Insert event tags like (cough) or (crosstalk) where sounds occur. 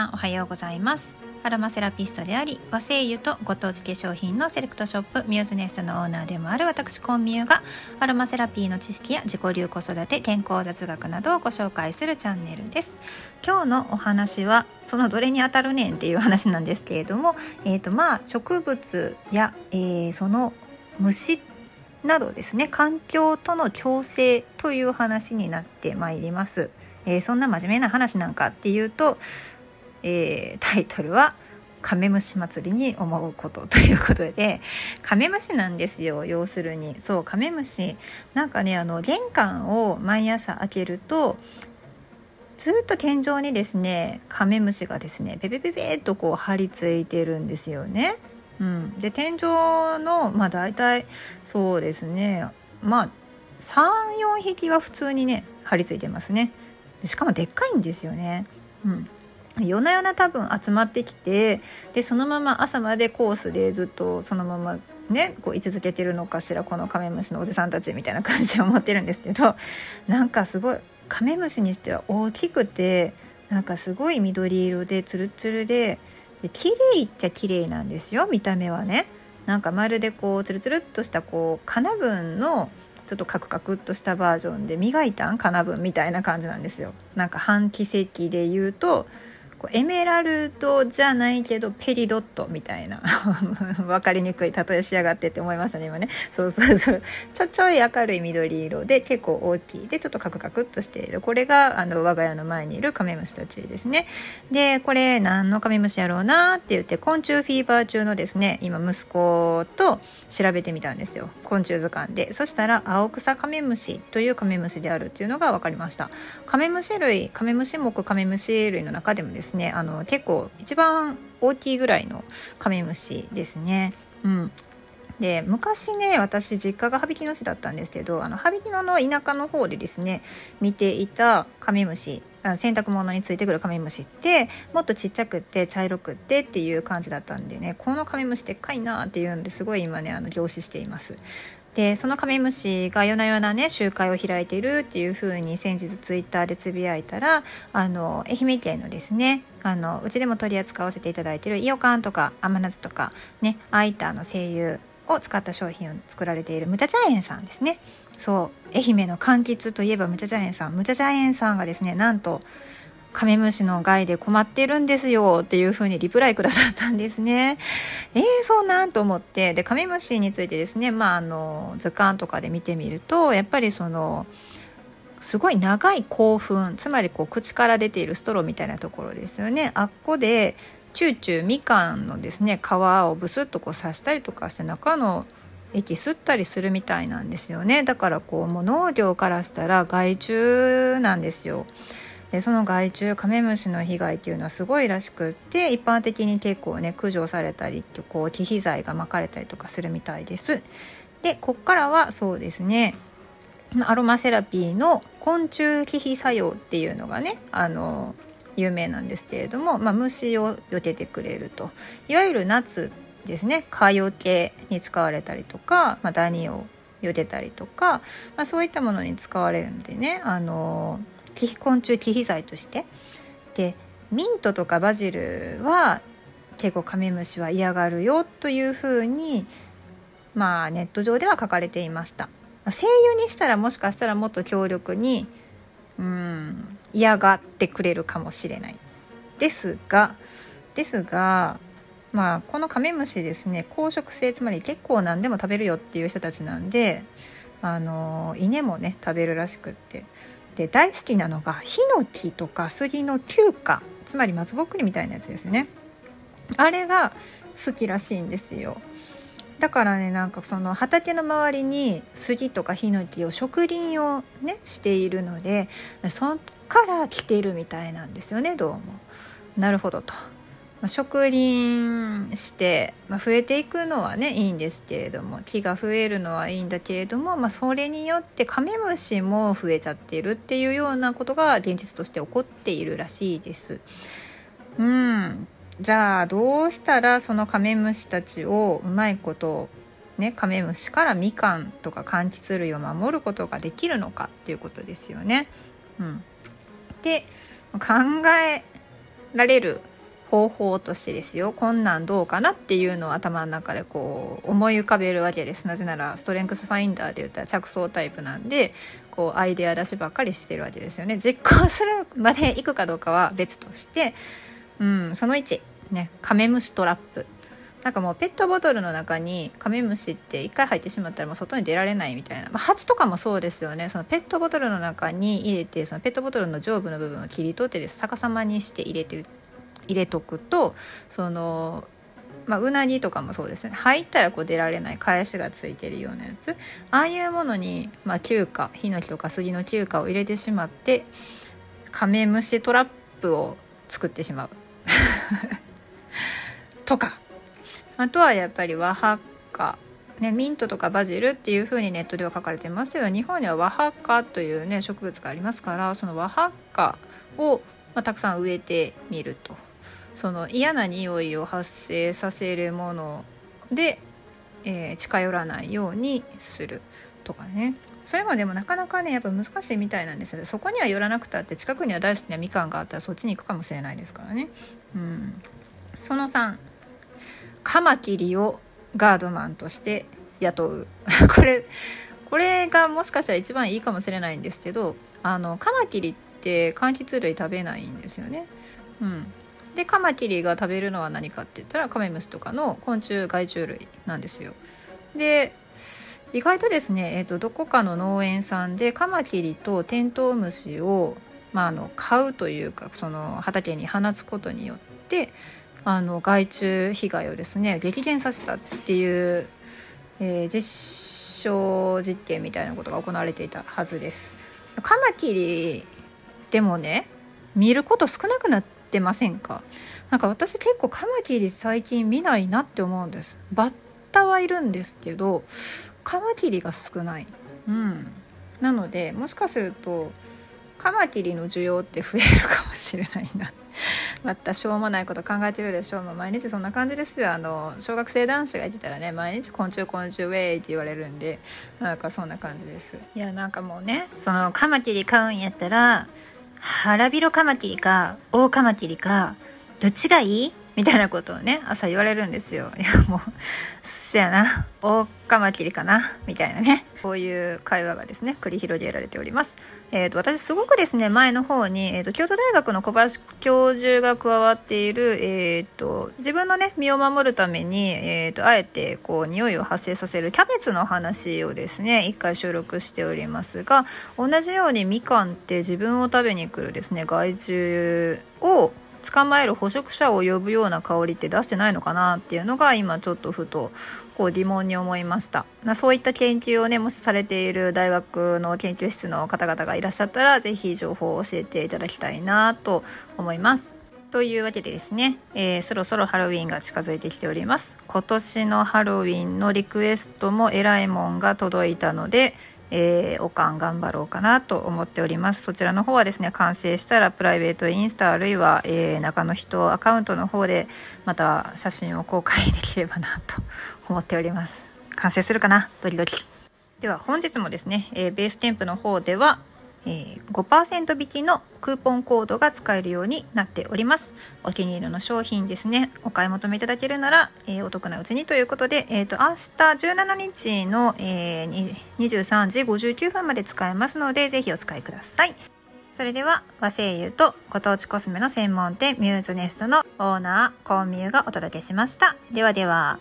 さんおはようございます。アロマセラピストであり和製油とご当地化粧品のセレクトショップミューズネストのオーナーでもある私コンミューがアロマセラピーの知識や自己流子育て健康雑学などをご紹介するチャンネルです。今日のお話はそのどれに当たるねんっていう話なんですけれどもえっ、ー、とまあ植物や、えー、その虫などですね環境との共生という話になってまいります、えー、そんな真面目な話なんかっていうとえー、タイトルは「カメムシ祭りに思うこと」ということでカメムシなんですよ。要するに。そうカメムシ。なんかねあの玄関を毎朝開けるとずっと天井にですねカメムシがですねペペペペッとこう張り付いてるんですよね。うん、で天井のまあ大体そうですね。まあ34匹は普通にね張り付いてますね。しかもでっかいんですよね。うん。夜な夜な多分集まってきてでそのまま朝までコースでずっとそのままねこう居続けてるのかしらこのカメムシのおじさんたちみたいな感じで思ってるんですけど (laughs) なんかすごいカメムシにしては大きくてなんかすごい緑色でツルツルでで綺麗っちゃ綺麗なんですよ見た目はね。なんかまるでこうツルツルっとしたこうカナブンのちょっとカクカクっとしたバージョンで磨いたん？カナブンみたいな感じなんですよ。なんか半奇跡で言うとこうエメラルドじゃないけどペリドットみたいな (laughs) 分かりにくい例えしやがってって思いましたね今ね。そうそうそう。ちょちょい明るい緑色で結構大きい。でちょっとカクカクっとしている。これがあの我が家の前にいるカメムシたちですね。でこれ何のカメムシやろうなって言って昆虫フィーバー中のですね今息子と調べてみたんですよ。昆虫図鑑で。そしたら青草カメムシというカメムシであるっていうのが分かりました。カメムシ類カメムシ目カメムシ類の中でもですねですね。あの結構一番大きいぐらいのカメムシですね。うん。で昔ね私実家が羽曳野市だったんですけどあの羽曳野の田舎の方でですね見ていたカメムシ洗濯物についてくるカメムシってもっとちっちゃくって茶色くってっていう感じだったんでねこのカメムシでっかいなっていうんですごい今ねあの凝視しています。でそのカメムシが夜な夜なね集会を開いているっていう風に先日ツイッターでつぶやいたらあの愛媛県のですねあのうちでも取り扱わせていただいているイオカンとか甘夏とかねアイターの精油を使った商品を作られているムチャチャ園さんですね。そう愛媛の柑橘といえばムチャチャ園さん。ムチャチャ園さんがですねなんとカメムシの害で困ってるんですよっていう風にリプライくださったんですね。えー、そうなんと思ってでカメムシについてですね、まあ、あの図鑑とかで見てみるとやっぱりそのすごい長い興奮つまりこう口から出ているストローみたいなところですよねあっこでチューチューみかんのですね皮をブスッとこう刺したりとかして中の液吸ったりするみたいなんですよねだからこうもう農業からしたら害虫なんですよ。でその害虫カメムシの被害っていうのはすごいらしくって一般的に結構ね駆除されたりこう忌避剤が巻かれたりとかするみたいです。でこっからはそうですねアロマセラピーの昆虫忌避作用っていうのがねあの有名なんですけれども、まあ、虫をよけてくれるといわゆる夏ですね蚊よけに使われたりとか、まあ、ダニをよけたりとか、まあ、そういったものに使われるんでねあの昆虫忌避剤として。でミントとかバジルは結構カメムシは嫌がるよというふうにまあネット上では書かれていました。声優にしたらもしかしたらもっと強力にうん嫌がってくれるかもしれない。ですがですがまあこのカメムシですね公食性つまり結構何でも食べるよっていう人たちなんであの稲もね食べるらしくって。で大好きなのがヒノキとか杉の休暇つまり松ぼっくりみたいなやつですよねあれが好きらしいんですよだからねなんかその畑の周りに杉とかヒノキを植林をねしているのでそっから来てるみたいなんですよねどうも。なるほどと。まあ、植林して、まあ、増えていくのはねいいんですけれども木が増えるのはいいんだけれども、まあ、それによってカメムシも増えちゃっているっていうようなことが現実として起こっているらしいです。うんじゃあどうしたらそのカメムシたちをうまいことね、カメムシからみかんとか柑橘類を守ることができるのかっていうことですよね。うん、で考えられる方法としてですよこんなんどうかなっていうのを頭の中でこう思い浮かべるわけです。なぜならストレングスファインダーで言ったら着想タイプなんでこうアイデア出しばっかりしてるわけですよね。実行するまでいくかどうかは別として、うん、その1ねカメムシトラップ。なんかもうペットボトルの中にカメムシって1回入ってしまったらもう外に出られないみたいな、まあ、蜂とかもそうですよね。そのペットボトルの中に入れてそのペットボトルの上部の部分を切り取ってです。逆さまにして入れてる。入れとくとそのまあ、うなぎとかもそうですね。入ったらこう出られない返しがついてるようなやつ。ああいうものに、まあ、休暇ヒノキとか杉の休暇を入れてしまってカメムシトラップを作ってしまう。(laughs) とか。あとはやっぱり和ハッカ。ね、ミントとかバジルっていう風にネットでは書かれてますけど日本には和ハッカというね植物がありますからその和ハッカを、まあ、たくさん植えてみると。その嫌な匂いを発生させるもので、えー、近寄らないようにするとかね。それもでもなかなかねやっぱ難しいみたいなんですよそこには寄らなくたって近くには大好きなみかんがあったらそっちに行くかもしれないですからね。うん、その3カマキリをガードマンとして雇う。(laughs) これこれがもしかしたら一番いいかもしれないんですけどあのカマキリって柑橘類食べないんですよね。うん、でカマキリが食べるのは何かって言ったらカメムシとかの昆虫害虫類なんですよ。で意外とですね、えーと、どこかの農園さんでカマキリとテントウムシを、まあ、あの買うというかその畑に放つことによってあの害虫被害をですね激減させたっていう、えー、実証実験みたいなことが行われていたはずです。カマキリでもね見ること少なくなっってませんか？なんか私結構カマキリ最近見ないなって思うんです。バッタはいるんですけどカマキリが少ない。うん。なのでもしかするとカマキリの需要って増えるかもしれないな。(laughs) またしょうもないこと考えてるでしょう、まあ、毎日そんな感じですよ。あの小学生男子がいてたらね毎日昆虫昆虫ウェイって言われるんでなんかそんな感じです。いやなんかもうねそのカマキリ飼うんやったら腹広カマキリか大カマキリかどっちがいい？みたいなことをね朝言われるんですよ。いやもうそやな。大カマキリかな。みたいなね。こういう会話がですね繰り広げられております。えーと、私すごくですね前の方に、えーと、京都大学の小林教授が加わっている、えーと、自分のね身を守るために、えー、とあえてこう匂いを発生させるキャベツの話をですね一回収録しておりますが同じようにみかんって自分を食べに来るですね害虫を捕まえる捕食者を呼ぶような香りって出してないのかなっていうのが今ちょっとふとこう疑問に思いました。そういった研究をねもしされている大学の研究室の方々がいらっしゃったら是非情報を教えていただきたいなと思います。というわけでですね、えー、そろそろハロウィンが近づいてきております。今年のハロウィンのリクエストもえらいもんが届いたのでえー、おかん頑張ろうかなと思っております。そちらの方はですね完成したらプライベートインスタあるいは、えー、中の人アカウントの方でまた写真を公開できればなと思っております。完成するかな？ドキドキでは本日もですね、えー、ベーステンプの方ではえー、5%引きのクーポンコードが使えるようになっております。お気に入りの商品ですね。お買い求めいただけるなら、えー、お得なうちにということで、えーと、明日17日の、えー、23時59分まで使えますのでぜひお使いください。それでは和製油とご当地コスメの専門店ミューズネストのオーナーコンミューがお届けしました。ではでは。